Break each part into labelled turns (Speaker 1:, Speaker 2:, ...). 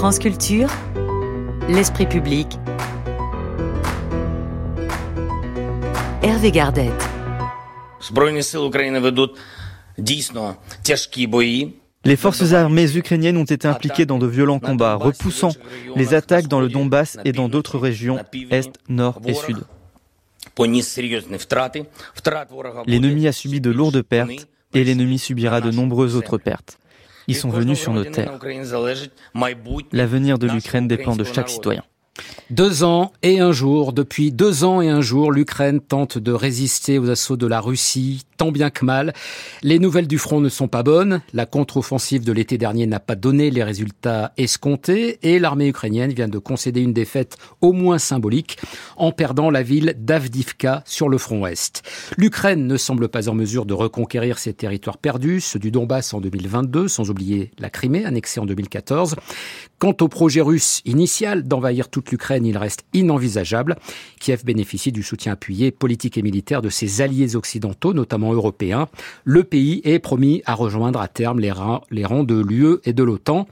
Speaker 1: France Culture, l'esprit public. Hervé Gardette.
Speaker 2: Les forces armées ukrainiennes ont été impliquées dans de violents combats, repoussant les attaques dans le Donbass et dans d'autres régions, Est, Nord et Sud. L'ennemi a subi de lourdes pertes et l'ennemi subira de nombreuses autres pertes. Ils sont venus sur nos terres. L'avenir de l'Ukraine dépend de chaque citoyen.
Speaker 3: Deux ans et un jour, depuis deux ans et un jour, l'Ukraine tente de résister aux assauts de la Russie, tant bien que mal. Les nouvelles du front ne sont pas bonnes. La contre-offensive de l'été dernier n'a pas donné les résultats escomptés et l'armée ukrainienne vient de concéder une défaite au moins symbolique en perdant la ville d'Avdivka sur le front ouest. L'Ukraine ne semble pas en mesure de reconquérir ses territoires perdus, ceux du Donbass en 2022, sans oublier la Crimée annexée en 2014. Quant au projet russe initial d'envahir toute l'Ukraine, il reste inenvisageable. Kiev bénéficie du soutien appuyé politique et militaire de ses alliés occidentaux, notamment européens. Le pays est promis à rejoindre à terme les rangs, les rangs de l'UE et de l'OTAN.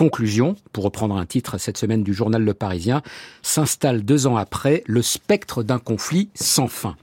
Speaker 3: Conclusion, pour reprendre un titre cette semaine du journal Le Parisien, s'installe deux ans après le spectre d'un conflit sans fin.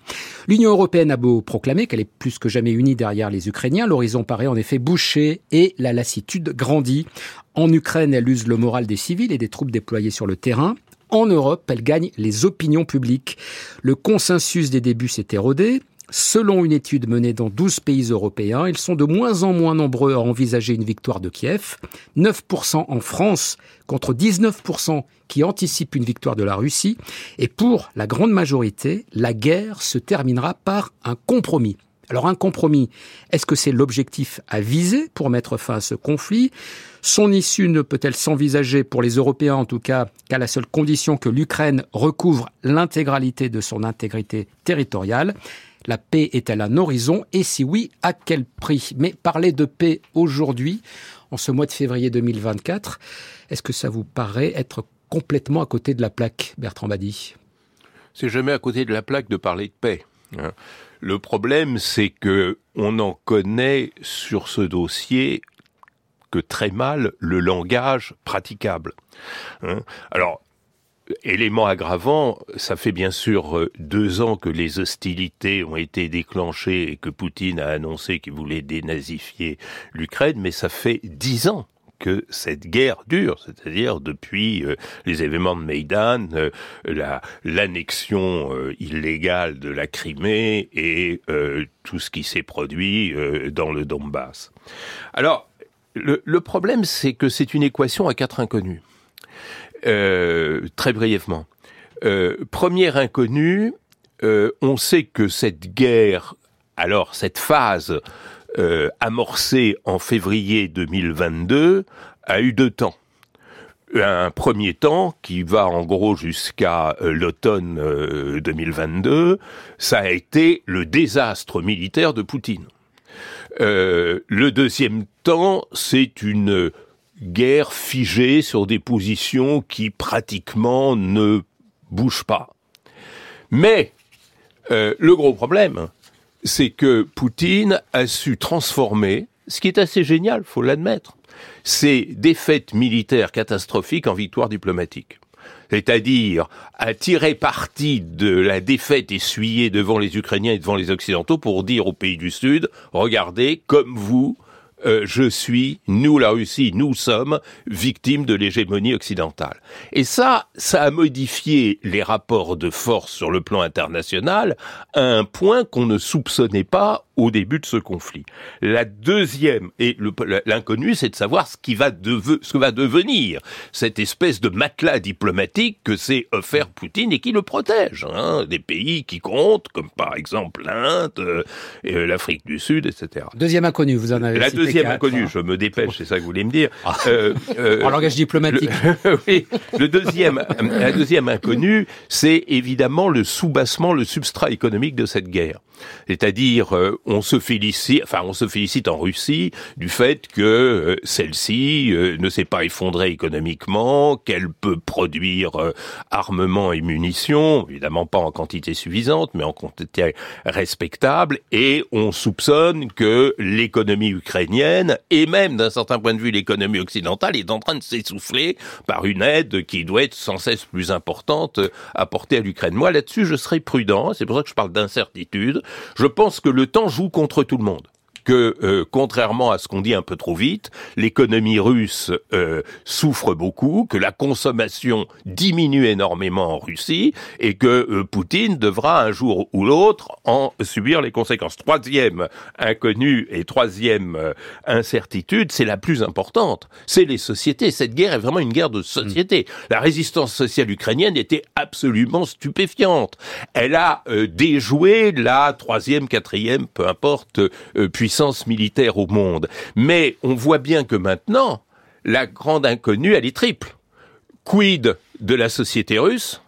Speaker 3: L'Union européenne a beau proclamer qu'elle est plus que jamais unie derrière les Ukrainiens, l'horizon paraît en effet bouché et la lassitude grandit. En Ukraine, elle use le moral des civils et des troupes déployées sur le terrain. En Europe, elle gagne les opinions publiques. Le consensus des débuts s'est érodé. Selon une étude menée dans 12 pays européens, ils sont de moins en moins nombreux à envisager une victoire de Kiev. 9% en France contre 19% qui anticipent une victoire de la Russie. Et pour la grande majorité, la guerre se terminera par un compromis. Alors un compromis, est-ce que c'est l'objectif à viser pour mettre fin à ce conflit? Son issue ne peut-elle s'envisager pour les Européens en tout cas qu'à la seule condition que l'Ukraine recouvre l'intégralité de son intégrité territoriale? La paix est-elle un horizon Et si oui, à quel prix? Mais parler de paix aujourd'hui, en ce mois de février 2024, est-ce que ça vous paraît être complètement à côté de la plaque, Bertrand Badi
Speaker 4: C'est jamais à côté de la plaque de parler de paix. Hein. Le problème, c'est que on en connaît sur ce dossier que très mal le langage praticable. Hein. Alors, Élément aggravant, ça fait bien sûr euh, deux ans que les hostilités ont été déclenchées et que Poutine a annoncé qu'il voulait dénazifier l'Ukraine, mais ça fait dix ans que cette guerre dure, c'est-à-dire depuis euh, les événements de Maïdan, euh, l'annexion illégale de la Crimée et tout ce qui s'est produit dans le Donbass. Alors, le problème, c'est que c'est une équation à quatre inconnus. Euh, très brièvement. Euh, première inconnue, euh, on sait que cette guerre, alors cette phase amorcée en février 2022, a eu deux temps un premier temps qui va en gros jusqu'à l'automne 2022, ça a été le désastre militaire de Poutine. le deuxième temps, c'est une guerre figée sur des positions qui pratiquement ne bougent pas. Mais euh, le gros problème, c'est que Poutine a su transformer, ce qui est assez génial, faut l'admettre, ces défaites militaires catastrophiques en victoires diplomatiques. C'est-à-dire à tirer parti de la défaite essuyée devant les Ukrainiens et devant les Occidentaux pour dire aux pays du Sud, regardez, comme vous, euh, je suis, nous la Russie, nous sommes victimes de l'hégémonie occidentale. Et ça, ça a modifié les rapports de force sur le plan international à un point qu'on ne soupçonnait pas au début de ce conflit. La deuxième, et l'inconnu, c'est de savoir ce qui va ce que va devenir cette espèce de matelas diplomatique que s'est offert Poutine et qui le protège. Hein, des pays qui comptent, comme par exemple l'Inde, euh, euh, l'Afrique du Sud, etc.
Speaker 3: Deuxième inconnu, vous en avez
Speaker 4: La deuxième inconnue, je me dépêche, c'est ça que vous voulez me dire.
Speaker 3: Ah. Euh, en langage diplomatique.
Speaker 4: Le, oui, le deuxième, la deuxième inconnue, c'est évidemment le soubassement, le substrat économique de cette guerre. C'est-à-dire, euh, on se félicite, enfin, on se félicite en Russie du fait que euh, celle-ci euh, ne s'est pas effondrée économiquement, qu'elle peut produire armements et munitions, évidemment pas en quantité suffisante, mais en quantité respectable, et on soupçonne que l'économie ukrainienne, et même d'un certain point de vue l'économie occidentale, est en train de s'essouffler par une aide qui doit être sans cesse plus importante apportée à l'Ukraine. Moi, là-dessus, je serai prudent, c'est pour ça que je parle d'incertitude. Je pense que le temps joue contre tout le monde que, euh, contrairement à ce qu'on dit un peu trop vite, l'économie russe euh, souffre beaucoup, que la consommation diminue énormément en Russie et que euh, Poutine devra un jour ou l'autre en subir les conséquences. Troisième inconnu et troisième incertitude, c'est la plus importante, c'est les sociétés. Cette guerre est vraiment une guerre de société. Mm. La résistance sociale ukrainienne était absolument stupéfiante. Elle a déjoué la troisième, quatrième, peu importe, puissance militaire au monde. Mais on voit bien que maintenant, la grande inconnue, elle est triple. Quid de la société russe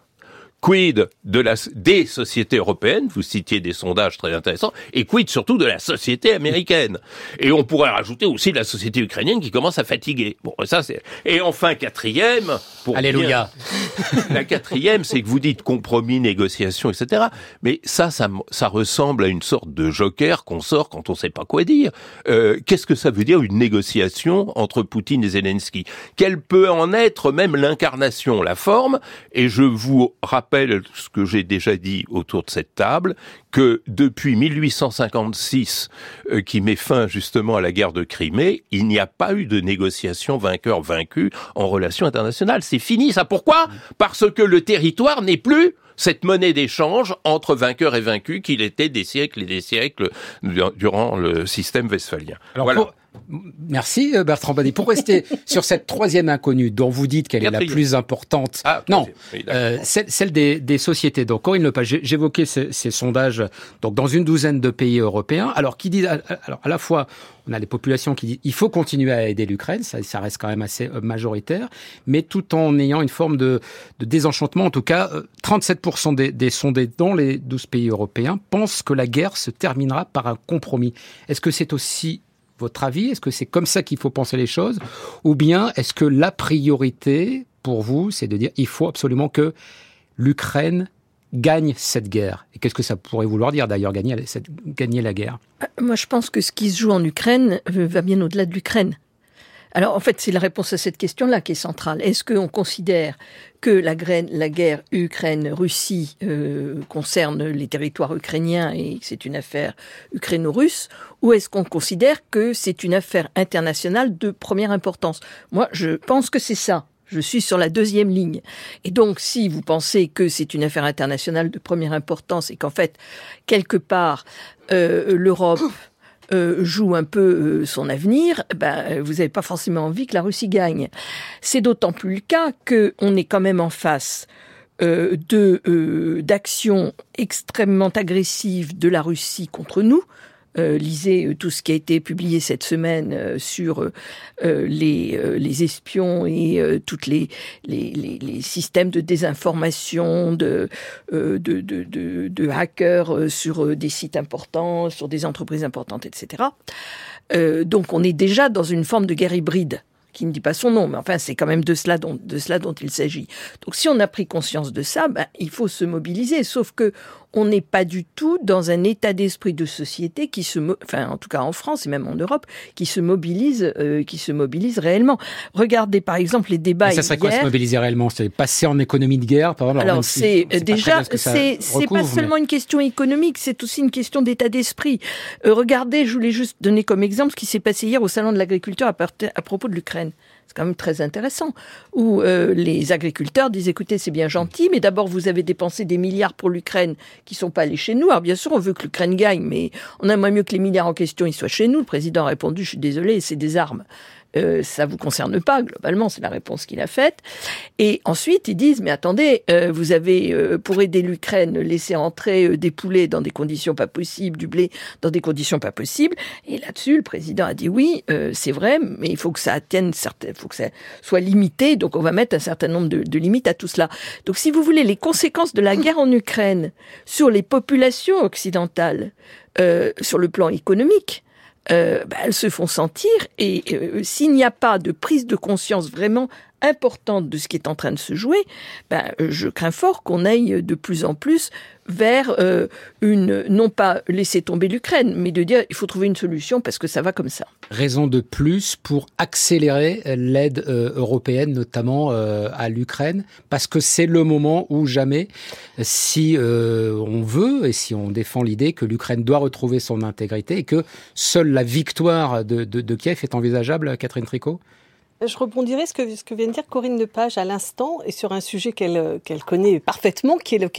Speaker 4: Quid de la, des sociétés européennes, vous citiez des sondages très intéressants, et quid surtout de la société américaine. Et on pourrait rajouter aussi la société ukrainienne qui commence à fatiguer. Bon, ça c'est. Et enfin quatrième.
Speaker 3: Pour Alléluia.
Speaker 4: la quatrième, c'est que vous dites compromis, négociation, etc. Mais ça, ça, ça ressemble à une sorte de joker qu'on sort quand on sait pas quoi dire. Euh, Qu'est-ce que ça veut dire une négociation entre Poutine et Zelensky? Quelle peut en être même l'incarnation, la forme Et je vous rappelle rappelle ce que j'ai déjà dit autour de cette table, que depuis 1856, euh, qui met fin justement à la guerre de Crimée, il n'y a pas eu de négociation vainqueur-vaincu en relations internationales. C'est fini, ça. Pourquoi? Parce que le territoire n'est plus cette monnaie d'échange entre vainqueurs et vaincus qu'il était des siècles et des siècles durant le système westphalien.
Speaker 3: voilà. Merci euh, Bertrand Badet. Pour rester sur cette troisième inconnue dont vous dites qu'elle est la plus importante, ah, non, euh, celle, des, sociétés. Donc Corinne Lepage, j'évoquais ces, ces, sondages donc dans une douzaine de pays européens. Alors qui dit alors à la fois on a des populations qui disent il faut continuer à aider l'Ukraine, ça, ça, reste quand même assez euh, majoritaire, mais tout en ayant une forme de, de désenchantement. En tout cas, 37% des, des sondés dans les 12 pays européens pensent que la guerre se terminera par un compromis. Est-ce que c'est aussi votre avis? Est-ce que c'est comme ça qu'il faut penser les choses? Ou bien est-ce que la priorité pour vous, c'est de dire il faut absolument que l'Ukraine gagne cette guerre? Et qu'est-ce que ça pourrait vouloir dire d'ailleurs, gagner, gagner la guerre?
Speaker 5: Euh, Moi, je pense que ce qui se joue en Ukraine euh, va bien au-delà de l'Ukraine. Alors en fait, c'est la réponse à cette question-là qui est centrale. Est-ce qu'on considère que la, guerre Ukraine-Russie euh, concerne les territoires ukrainiens et que c'est une affaire ukraino-russe, ou est-ce qu'on considère que c'est une affaire internationale de première importance? Moi, je pense que c'est ça. Je suis sur la deuxième ligne. Et donc, si vous pensez que c'est une affaire internationale de première importance et qu'en fait, quelque part, euh, l'Europe euh, joue un peu euh, son avenir, ben, vous n'avez pas forcément envie que la Russie gagne. C'est d'autant plus le cas qu'on est quand même en face euh, de d'actions extrêmement agressives de la Russie contre nous, euh, lisez euh, tout ce qui a été publié cette semaine euh, sur les, les, espions et tous les, les, les, systèmes de désinformation, de, de, de, de, hackers sur des sites importants, sur des entreprises importantes, etc. donc on est déjà dans une forme de guerre hybride qui ne dit pas son nom, mais enfin c'est quand même de cela dont, de cela dont il s'agit. Donc si on a pris conscience de ça, ben, il faut se mobiliser. Sauf que on n'est pas du tout dans un état d'esprit de société qui se, enfin en tout cas en France et même en Europe, qui se mobilise, euh, qui se mobilise réellement. Regardez par exemple les débats. Mais
Speaker 3: ça serait quoi se mobiliser réellement? C'est passer en économie de guerre, par exemple?
Speaker 5: Alors c'est déjà, c'est pas seulement une question économique, c'est aussi une question d'état d'esprit. Euh, regardez, je voulais juste donner comme exemple ce qui s'est passé hier au salon de l'agriculture à, à propos de l'Ukraine c'est quand même très intéressant, où euh, les agriculteurs disent écoutez, c'est bien gentil, mais d'abord vous avez dépensé des milliards pour l'Ukraine qui sont pas allés chez nous. Alors bien sûr, on veut que l'Ukraine gagne, mais on aimerait mieux que les milliards en question soient chez nous. Le président a répondu je suis désolé, c'est des armes. Euh, ça vous concerne pas globalement, c'est la réponse qu'il a faite. Et ensuite ils disent mais attendez, euh, vous avez euh, pour aider l'Ukraine laissé entrer euh, des poulets dans des conditions pas possibles, du blé dans des conditions pas possibles. Et là-dessus le président a dit oui, c'est vrai, mais il faut que ça atteigne certaines, faut que ça soit limité. Donc on va mettre un certain nombre de, de limites à tout cela. Donc si vous voulez les conséquences de la guerre en Ukraine sur les populations occidentales, sur le plan économique, euh, bah, elles se font sentir et euh, s'il n'y a pas de prise de conscience vraiment importante de ce qui est en train de se jouer, ben, je crains fort qu'on aille de plus en plus vers euh, une, non pas laisser tomber l'Ukraine, mais de dire il faut trouver une solution parce que ça va comme ça.
Speaker 3: Raison de plus pour accélérer l'aide euh, européenne, notamment euh, à l'Ukraine, parce que c'est le moment où jamais, si on veut et si on défend l'idée que l'Ukraine doit retrouver son intégrité et que seule la victoire de, de Kiev est envisageable, Catherine Tricot?
Speaker 6: Je rebondirai ce que, ce que vient de dire Corinne Lepage à l'instant et sur un sujet qu'elle qu'elle connaît parfaitement, qui est le,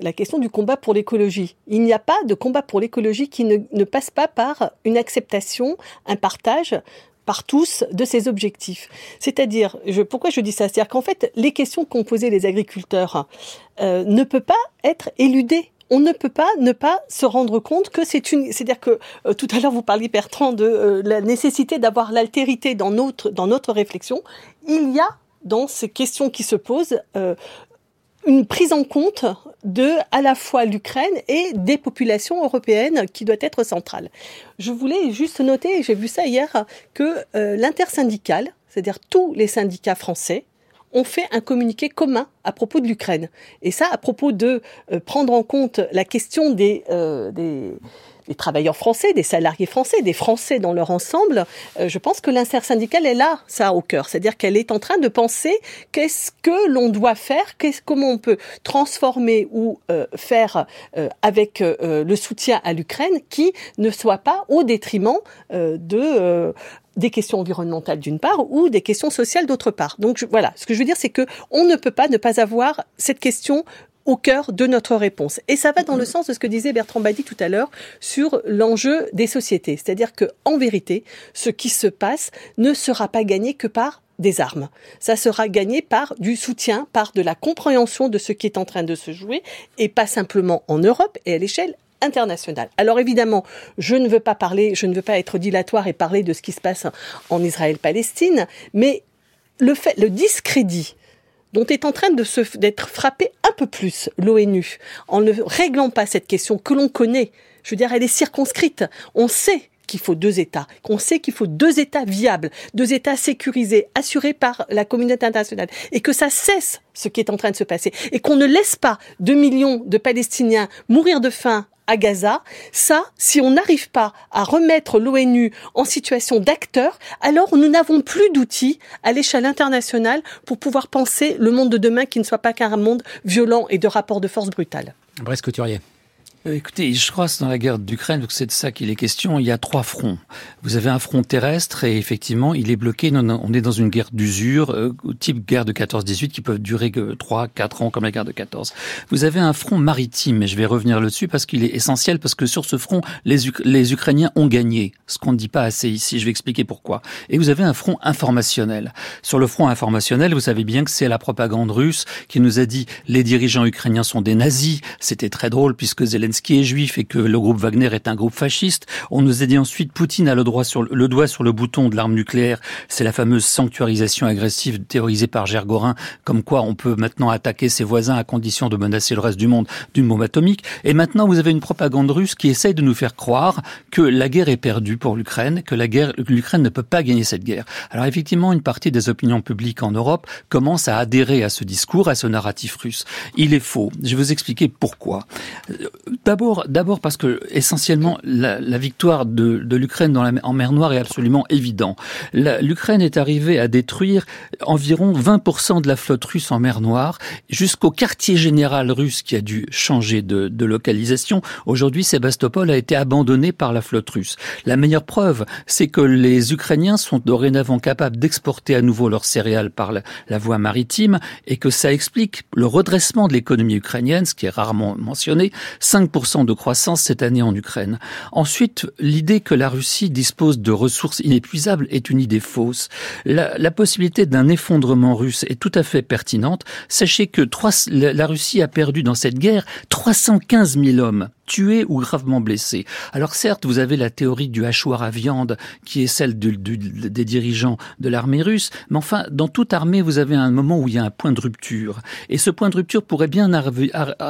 Speaker 6: la question du combat pour l'écologie. Il n'y a pas de combat pour l'écologie qui ne, ne passe pas par une acceptation, un partage par tous de ces objectifs. C'est-à-dire, pourquoi je dis ça? C'est-à-dire qu'en fait, les questions qu'ont posées les agriculteurs euh, ne peuvent pas être éludées on ne peut pas ne pas se rendre compte que c'est une, c'est-à-dire que euh, tout à l'heure vous parliez Bertrand de euh, la nécessité d'avoir l'altérité dans notre dans notre réflexion. Il y a dans ces questions qui se posent euh, une prise en compte de à la fois l'Ukraine et des populations européennes qui doit être centrale. Je voulais juste noter, j'ai vu ça hier, que l'intersyndicale, c'est-à-dire tous les syndicats français, ont fait un communiqué commun à propos de l'Ukraine. Et ça, à propos de euh, prendre en compte la question des, euh, des, travailleurs français, des salariés français, des Français dans leur ensemble, euh, je pense que l'intersyndicale est là, ça au cœur. C'est-à-dire qu'elle est en train de penser qu'est-ce que l'on doit faire, comment on peut transformer ou faire avec le soutien à l'Ukraine qui ne soit pas au détriment de des questions environnementales d'une part ou des questions sociales d'autre part. Donc voilà, ce que je veux dire, c'est que on ne peut pas ne pas avoir cette question au cœur de notre réponse. Et ça va dans le sens de ce que disait Bertrand Badi tout à l'heure sur l'enjeu des sociétés. C'est-à-dire que, en vérité, ce qui se passe ne sera pas gagné que par des armes. Ça sera gagné par du soutien, par de la compréhension de ce qui est en train de se jouer, et pas simplement en Europe et à l'échelle internationale. Alors évidemment, je ne veux pas parler, je ne veux pas être dilatoire et parler de ce qui se passe en Israël-Palestine, mais le fait, le discrédit dont est en train de d'être frappé un peu plus l'ONU, en ne réglant pas cette question que l'on connaît. Je veux dire, elle est circonscrite. On sait qu'il faut deux États, qu'on sait qu'il faut deux États viables, deux États sécurisés, assurés par la communauté internationale, et que ça cesse ce qui est en train de se passer, et qu'on ne laisse pas deux millions de Palestiniens mourir de faim à Gaza, ça, si on n'arrive pas à remettre l'ONU en situation d'acteur, alors nous n'avons plus d'outils à l'échelle internationale pour pouvoir penser le monde de demain qui ne soit pas qu'un monde violent et de rapports de force brutales.
Speaker 3: Brice Couturier.
Speaker 7: Euh, écoutez, je crois que dans la guerre d'Ukraine, c'est de ça qu'il est question, il y a trois fronts. Vous avez un front terrestre et effectivement, il est bloqué. On est dans une guerre d'usure, euh, type guerre de 14-18, qui peuvent durer que 3, 4 ans comme la guerre de 14. Vous avez un front maritime, et je vais revenir là-dessus parce qu'il est essentiel, parce que sur ce front, les, les Ukrainiens ont gagné, ce qu'on ne dit pas assez ici, je vais expliquer pourquoi. Et vous avez un front informationnel. Sur le front informationnel, vous savez bien que c'est la propagande russe qui nous a dit les dirigeants ukrainiens sont des nazis. C'était très drôle puisque Zelensky qui est juif et que le groupe Wagner est un groupe fasciste. On nous a dit ensuite Poutine a le, droit sur, le doigt sur le bouton de l'arme nucléaire. C'est la fameuse sanctuarisation agressive théorisée par Gergorin, comme quoi on peut maintenant attaquer ses voisins à condition de menacer le reste du monde d'une bombe atomique. Et maintenant, vous avez une propagande russe qui essaye de nous faire croire que la guerre est perdue pour l'Ukraine, que l'Ukraine ne peut pas gagner cette guerre. Alors effectivement, une partie des opinions publiques en Europe commence à adhérer à ce discours, à ce narratif russe. Il est faux. Je vais vous expliquer pourquoi. D'abord, d'abord parce que essentiellement la, la victoire de, de l'Ukraine dans la, en mer Noire est absolument évident. L'Ukraine est arrivée à détruire environ 20% de la flotte russe en mer Noire jusqu'au quartier général russe qui a dû changer de, de localisation. Aujourd'hui, Sébastopol a été abandonné par la flotte russe. La meilleure preuve, c'est que les Ukrainiens sont dorénavant capables d'exporter à nouveau leurs céréales par la, la voie maritime et que ça explique le redressement de l'économie ukrainienne, ce qui est rarement mentionné. 5 5% de croissance cette année en Ukraine. Ensuite, l'idée que la Russie dispose de ressources inépuisables est une idée fausse. La, possibilité d'un effondrement russe est tout à fait pertinente. Sachez que 3, la Russie a perdu dans cette guerre 315 000 hommes tués ou gravement blessés. Alors certes, vous avez la théorie du hachoir à viande, qui est celle du, des dirigeants de l'armée russe, mais enfin, dans toute armée, vous avez un moment où il y a un point de rupture. Et ce point de rupture pourrait bien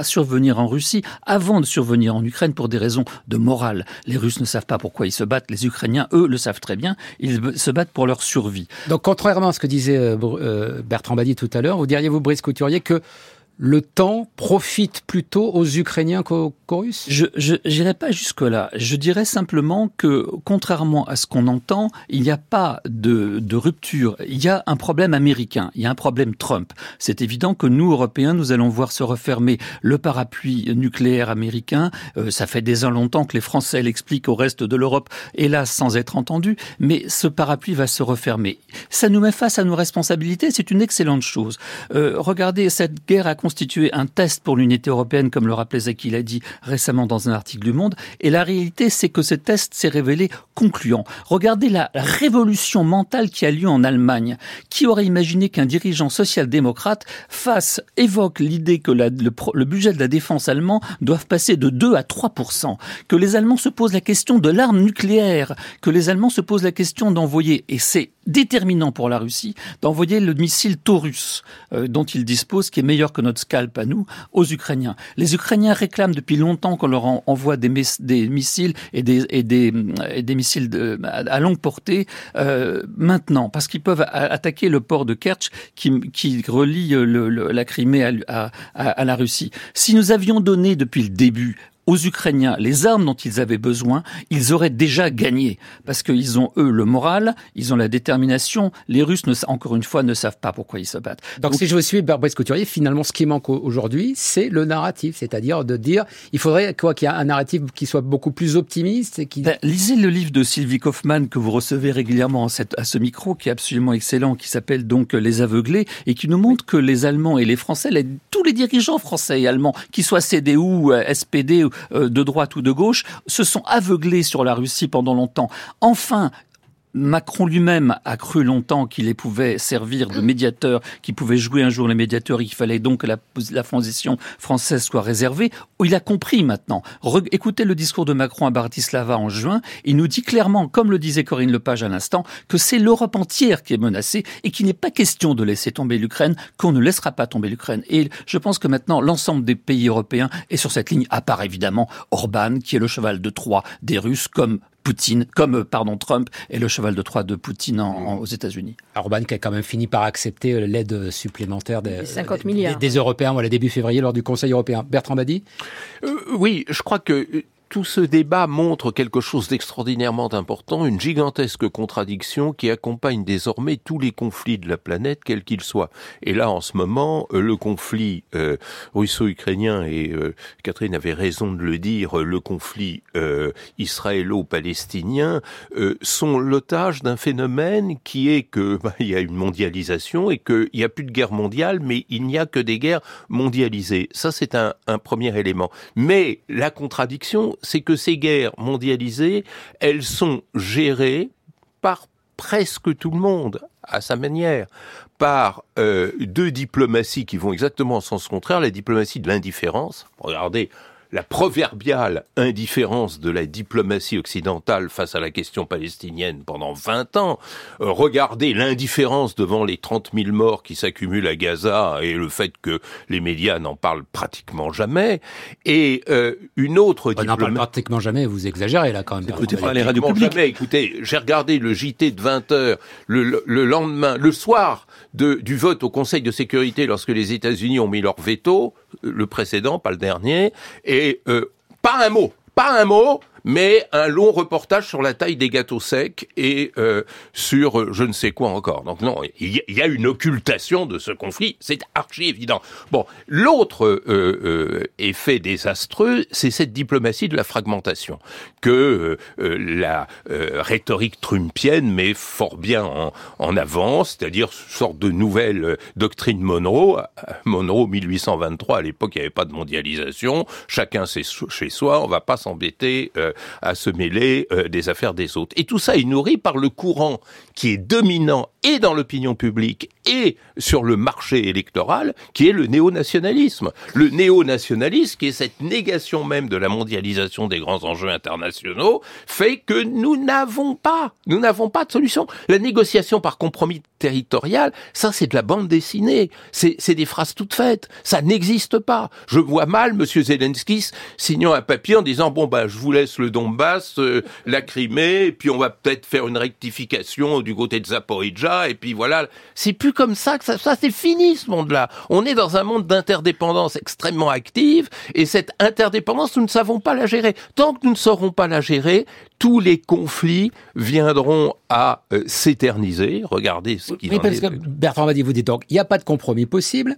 Speaker 7: survenir en Russie avant de survenir en Ukraine pour des raisons de morale. Les Russes ne savent pas pourquoi ils se battent, les Ukrainiens, eux, le savent très bien, ils se battent pour leur survie.
Speaker 3: Donc contrairement à ce que disait euh, euh, Bertrand Badi tout à l'heure, vous diriez, vous, Brice Couturier, que le temps profite plutôt aux Ukrainiens qu'aux Russes?
Speaker 7: Je n'irai pas jusque-là. Je dirais simplement que, contrairement à ce qu'on entend, il n'y a pas de, de, rupture. Il y a un problème américain, il y a un problème Trump. C'est évident que nous, Européens, nous allons voir se refermer le parapluie nucléaire américain. Euh, ça fait déjà longtemps que les Français l'expliquent au reste de l'Europe, hélas sans être entendus, mais ce parapluie va se refermer. Ça nous met face à nos responsabilités, c'est une excellente chose. Euh, regardez, cette guerre a constituer un test pour l'unité européenne, comme le rappelait Zaki l'a dit récemment dans un article du Monde. Et la réalité, c'est que ce test s'est révélé concluant. Regardez la révolution mentale qui a lieu en Allemagne. Qui aurait imaginé qu'un dirigeant social-démocrate fasse, évoque l'idée que le, le, budget de la défense allemand doive passer de 2 à 3 que les Allemands se posent la question de l'arme nucléaire, que les Allemands se posent la question d'envoyer, et c'est déterminant pour la Russie, d'envoyer le missile Taurus euh, dont ils disposent, qui est meilleur que notre scalp à nous, aux Ukrainiens. Les Ukrainiens réclament depuis longtemps qu'on leur envoie des, missiles et des, missiles à longue portée euh, maintenant, parce qu'ils peuvent attaquer le port de Kerch qui, relie le, la Crimée à la Russie. Si nous avions donné depuis le début aux Ukrainiens les armes dont ils avaient besoin, ils auraient déjà gagné. Parce qu'ils ont, eux, le moral, ils ont la détermination. Les Russes, ne, encore une fois, ne savent pas pourquoi ils se battent.
Speaker 3: Donc, si je vous suis, Barbara Couturier, finalement, ce qui manque aujourd'hui, c'est le narratif. C'est-à-dire de dire, il faudrait quoi qu'il y ait un narratif qui soit beaucoup plus optimiste. Et qui...
Speaker 7: Ben, lisez le livre de Sylvie Kaufmann que vous recevez régulièrement à ce micro, qui est absolument excellent, qui s'appelle donc Les Aveuglés, et qui nous montre que les Allemands et les Français, tous les dirigeants français et allemands, qu'ils soient CDU, euh, SPD de droite ou de gauche, se sont aveuglés sur la Russie pendant longtemps. Enfin, Macron lui-même a cru longtemps qu'il pouvait servir de médiateur, qu'il pouvait jouer un jour les médiateurs et qu'il fallait donc que la, la, transition française soit réservée. Il a compris maintenant. écoutez le discours de Macron à Bratislava en juin. Il nous dit clairement, comme le disait Corinne Lepage à l'instant, que c'est l'Europe entière qui est menacée et qu'il n'est pas question de laisser tomber l'Ukraine, qu'on ne laissera pas tomber l'Ukraine. Et je pense que maintenant, l'ensemble des pays européens est sur cette ligne, à part évidemment Orban, qui est le cheval de Troie des Russes, comme Poutine, comme euh, pardon Trump est le cheval de Troie de Poutine aux États-Unis.
Speaker 3: Orban qui a quand même fini par accepter euh, l'aide supplémentaire des,
Speaker 5: 50 milliards.
Speaker 3: Des, Européens voilà, début février lors du Conseil européen. Bertrand Badi
Speaker 4: euh, Oui, je crois que tout ce débat montre quelque chose d'extraordinairement important, une gigantesque contradiction qui accompagne désormais tous les conflits de la planète, quels qu'ils soient. Et là, en ce moment, euh, le conflit euh, russo-ukrainien, et euh, Catherine avait raison de le dire, le conflit israélo-palestinien, sont l'otage d'un phénomène qui est que bah, il y a une mondialisation et qu'il n'y a plus de guerre mondiale, mais il n'y a que des guerres mondialisées. Ça, c'est un, un premier élément. Mais la contradiction, c'est que ces guerres mondialisées, elles sont gérées par presque tout le monde à sa manière, par euh, deux diplomaties qui vont exactement en sens contraire, la diplomatie de l'indifférence. Regardez la proverbiale indifférence de la diplomatie occidentale face à la question palestinienne pendant 20 ans. Euh, regardez l'indifférence devant les 30 000 morts qui s'accumulent à Gaza et le fait que les médias n'en parlent pratiquement jamais. Et euh, une autre
Speaker 3: diplomatie... n'en parle pratiquement jamais, vous exagérez là quand même.
Speaker 4: Écoutez pas les radios publiques. Jamais. Écoutez, j'ai regardé le JT de 20 heures le, le lendemain, le soir de, du vote au Conseil de sécurité lorsque les États-Unis ont mis leur veto, le précédent, pas le dernier, et euh, pas un mot, pas un mot, mais un long reportage sur la taille des gâteaux secs et euh, sur euh, je ne sais quoi encore. Donc non, il y, a une occultation de ce conflit, c'est archi évident. Bon, l'autre euh, effet désastreux, c'est cette diplomatie de la fragmentation que la rhétorique trumpienne met fort bien en, en avant, c'est-à-dire sorte de nouvelle doctrine Monroe. Monroe 1823, à l'époque, il n'y avait pas de mondialisation, chacun chez soi, on va pas s'embêter euh, à se mêler euh, des affaires des autres. Et tout ça est nourri par le courant qui est dominant et dans l'opinion publique et sur le marché électoral, qui est le néo-nationalisme. Le néo-nationalisme, qui est cette négation même de la mondialisation des grands enjeux internationaux, fait que nous n'avons pas, nous n'avons pas de solution. La négociation par compromis territorial, ça c'est de la bande dessinée, c'est des phrases toutes faites, ça n'existe pas. Je vois mal Monsieur Zelensky signant un papier en disant bon bah je vous laisse le Donbass, euh, la Crimée, et puis on va peut-être faire une rectification du côté de Et puis voilà. C'est plus comme ça que ça, ça c'est fini ce monde-là. On est dans un monde d'interdépendance extrêmement active, et cette interdépendance nous ne savons pas la gérer. Tant que nous ne saurons pas la gérer, tous les conflits viendront à euh, s'éterniser. Regardez ce qui
Speaker 3: oui, parce que Bertrand va dire, vous dites donc, il n'y a pas de compromis possible.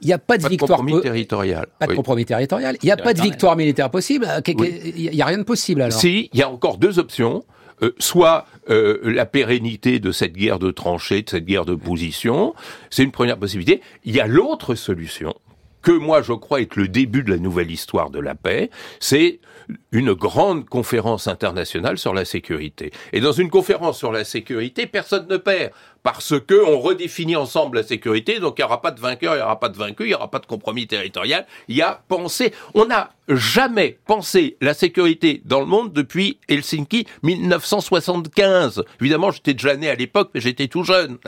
Speaker 3: Il n'y a pas de
Speaker 4: pas
Speaker 3: victoire.
Speaker 4: De compromis territorial.
Speaker 3: Pas de compromis territorial. Il n'y a pas de victoire militaire possible. Il n'y a rien de possible alors.
Speaker 4: Si, il y a encore deux options. Euh, soit euh, la pérennité de cette guerre de tranchées, de cette guerre de position, c'est une première possibilité. Il y a l'autre solution, que moi je crois être le début de la nouvelle histoire de la paix, c'est une grande conférence internationale sur la sécurité. Et dans une conférence sur la sécurité, personne ne perd parce que on redéfinit ensemble la sécurité, donc il n'y aura pas de vainqueur, il n'y aura pas de vaincu, il n'y aura pas de compromis territorial. Il y a pensé, on n'a jamais pensé la sécurité dans le monde depuis Helsinki 1975. Évidemment, j'étais déjà né à l'époque, mais j'étais tout jeune,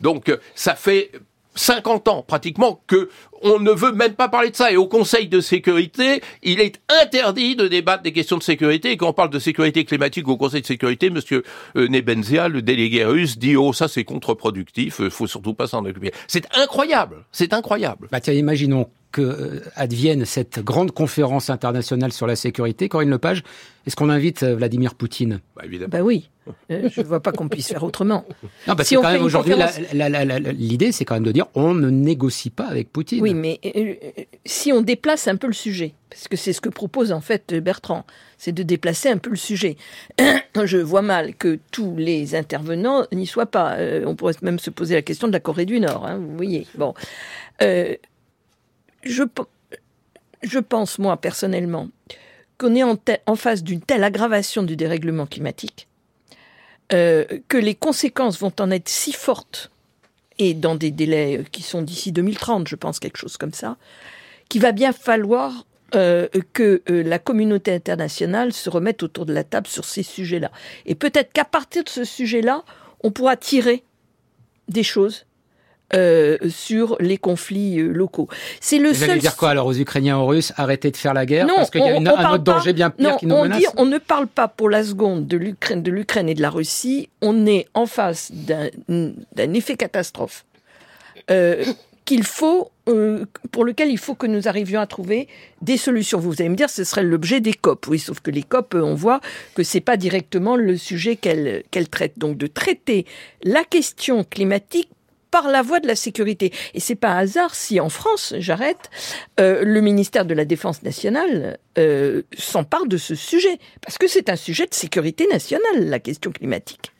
Speaker 4: Donc ça fait 50 ans pratiquement que on ne veut même pas parler de ça. Et au Conseil de sécurité, il est interdit de débattre des questions de sécurité. Et quand on parle de sécurité climatique au Conseil de sécurité, Monsieur Nebenzia, le délégué russe, dit oh ça c'est contre-productif, euh, faut surtout pas s'en occuper. C'est incroyable, c'est incroyable.
Speaker 3: Bah tiens, imaginons que euh, advienne cette grande conférence internationale sur la sécurité, Corinne Lepage, est-ce qu'on invite euh, Vladimir Poutine?
Speaker 5: Bah, bah oui, euh, je ne vois pas qu'on puisse faire autrement.
Speaker 3: Non, parce que quand même aujourd'hui, l'idée, c'est quand même de dire on ne négocie pas avec Poutine.
Speaker 5: Oui, mais si on déplace un peu le sujet, parce que c'est ce que propose en fait Bertrand, c'est de déplacer un peu le sujet. je vois mal que tous les intervenants n'y soient pas. on pourrait même se poser la question de la Corée du Nord, hein, vous voyez. Bon je, pense, moi, personnellement, qu'on est en, face d'une telle aggravation du dérèglement climatique euh, que les conséquences vont en être si fortes, et dans des délais qui sont d'ici 2030, je pense, quelque chose comme ça, qu'il va bien falloir euh, que euh, la communauté internationale se remette autour de la table sur ces sujets-là. Et peut-être qu'à partir de ce sujet-là, on pourra tirer des choses euh, sur les conflits euh, locaux.
Speaker 3: C'est le Vous seul. dire quoi alors aux Ukrainiens, aux Russes, arrêter de faire la guerre parce qu'il y a un autre danger bien pire qui nous
Speaker 5: on
Speaker 3: menace.
Speaker 5: Dit, on ne parle pas pour la seconde de l'Ukraine, de l'Ukraine et de la Russie. On est en face d'un effet catastrophe. Euh, qu'il faut, pour lequel il faut que nous arrivions à trouver des solutions. Vous allez me dire, ce serait l'objet des COP. Oui, sauf que les COP, on voit que c'est pas directement le sujet qu'elles qu'elle traitent. Donc, de traiter la question climatique par la voie de la sécurité. Et c'est pas un hasard si en France, j'arrête, euh, le ministère de la Défense nationale euh, s'empare de ce sujet, parce que c'est un sujet de sécurité nationale, la question climatique.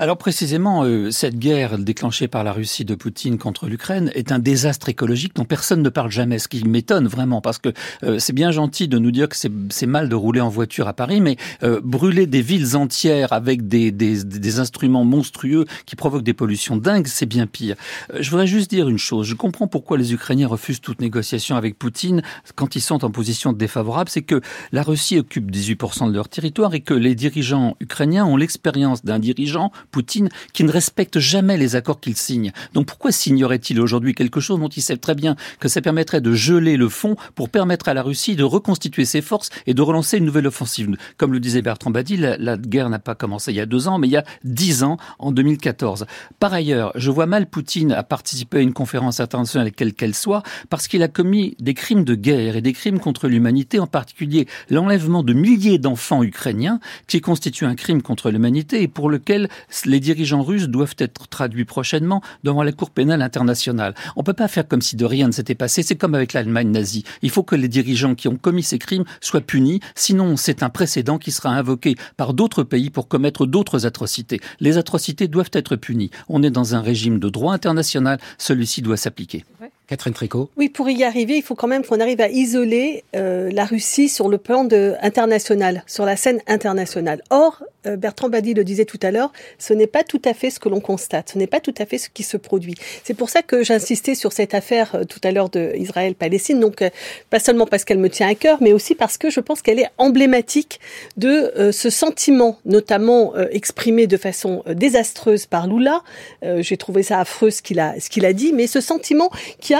Speaker 7: Alors précisément, euh, cette guerre déclenchée par la Russie de Poutine contre l'Ukraine est un désastre écologique dont personne ne parle jamais, ce qui m'étonne vraiment, parce que euh, c'est bien gentil de nous dire que c'est mal de rouler en voiture à Paris, mais euh, brûler des villes entières avec des, des, des, instruments monstrueux qui provoquent des pollutions dingues, c'est bien pire. je voudrais juste dire une chose, je comprends pourquoi les Ukrainiens refusent toute négociation avec Poutine quand ils sont en position défavorable, c'est que la Russie occupe 18% de leur territoire et que les dirigeants ukrainiens ont l'expérience d'un dirigeant, Poutine, qui ne respecte jamais les accords qu'il signe. Donc pourquoi signerait-il aujourd'hui quelque chose dont il sait très bien que ça permettrait de geler le fond pour permettre à la Russie de reconstituer ses forces et de relancer une nouvelle offensive? Comme le disait Bertrand Badi, la, la guerre n'a pas commencé il y a deux ans, mais il y a dix ans, en 2014. Par ailleurs, je vois mal Poutine à participer à une conférence internationale, quelle qu'elle soit, parce qu'il a commis des crimes de guerre et des crimes contre l'humanité, en particulier l'enlèvement de milliers d'enfants ukrainiens, qui constitue un crime contre l'humanité et pour lequel les dirigeants russes doivent être traduits prochainement devant la Cour pénale internationale. On ne peut pas faire comme si de rien ne s'était passé. C'est comme avec l'Allemagne nazie. Il faut que les dirigeants qui ont commis ces crimes soient punis. Sinon, c'est un précédent qui sera invoqué par d'autres pays pour commettre d'autres atrocités. Les atrocités doivent être punies. On est dans un régime de droit international. Celui-ci doit s'appliquer.
Speaker 3: Catherine Tricot.
Speaker 6: Oui, pour y arriver, il faut quand même qu'on arrive à isoler euh, la Russie sur le plan international, sur la scène internationale. Or, euh, Bertrand Badi le disait tout à l'heure, ce n'est pas tout à fait ce que l'on constate, ce n'est pas tout à fait ce qui se produit. C'est pour ça que j'insistais sur cette affaire euh, tout à l'heure de Israël-Palestine, donc pas seulement parce qu'elle me tient à cœur, mais aussi parce que je pense qu'elle est emblématique de ce sentiment, notamment exprimé de façon désastreuse par Lula. J'ai trouvé ça affreux ce qu'il a dit, mais ce sentiment qui a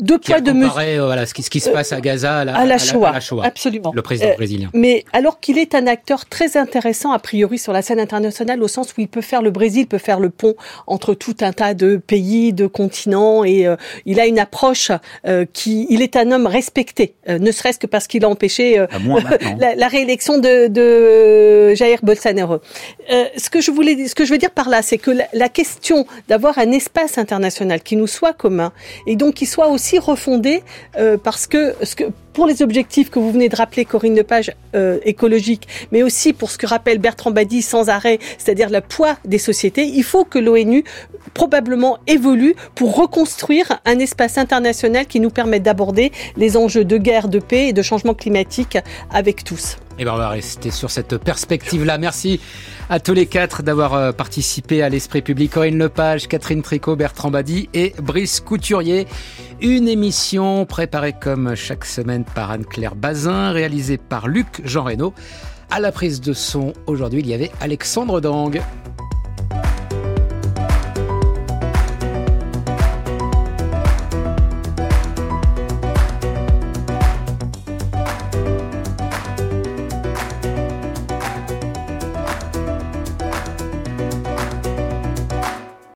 Speaker 6: deux
Speaker 3: poids deux mesures. Euh, voilà ce qui, ce qui se passe à Gaza, à la,
Speaker 6: à la, Shoah, absolument.
Speaker 3: Le président euh, brésilien.
Speaker 6: Mais alors qu'il est un acteur très intéressant a priori sur la scène internationale, au sens où il peut faire le Brésil peut faire le pont entre tout un tas de pays, de continents, et euh, il a une approche qui, il est un homme respecté, ne serait-ce que parce qu'il a empêché la, la, réélection de, de Jair Bolsonaro. ce que je voulais, ce que je veux dire par là, c'est que la, la question d'avoir un espace international qui nous soit commun et donc qui soit aussi aussi refondé euh, parce que, ce que pour les objectifs que vous venez de rappeler, Corinne Lepage, euh, écologique, mais aussi pour ce que rappelle Bertrand Badi sans arrêt, c'est-à-dire le poids des sociétés, il faut que l'ONU probablement évolue pour reconstruire un espace international qui nous permette d'aborder les enjeux de guerre, de paix et de changement climatique avec tous.
Speaker 3: Et eh ben on va rester sur cette perspective-là. Merci à tous les quatre d'avoir euh, participé à l'Esprit Public. Corinne Lepage, Catherine Tricot, Bertrand Badi et Brice Couturier. Une émission préparée comme chaque semaine par Anne-Claire Bazin, réalisée par Luc Jean Reynaud. À la prise de son, aujourd'hui, il y avait Alexandre Dang.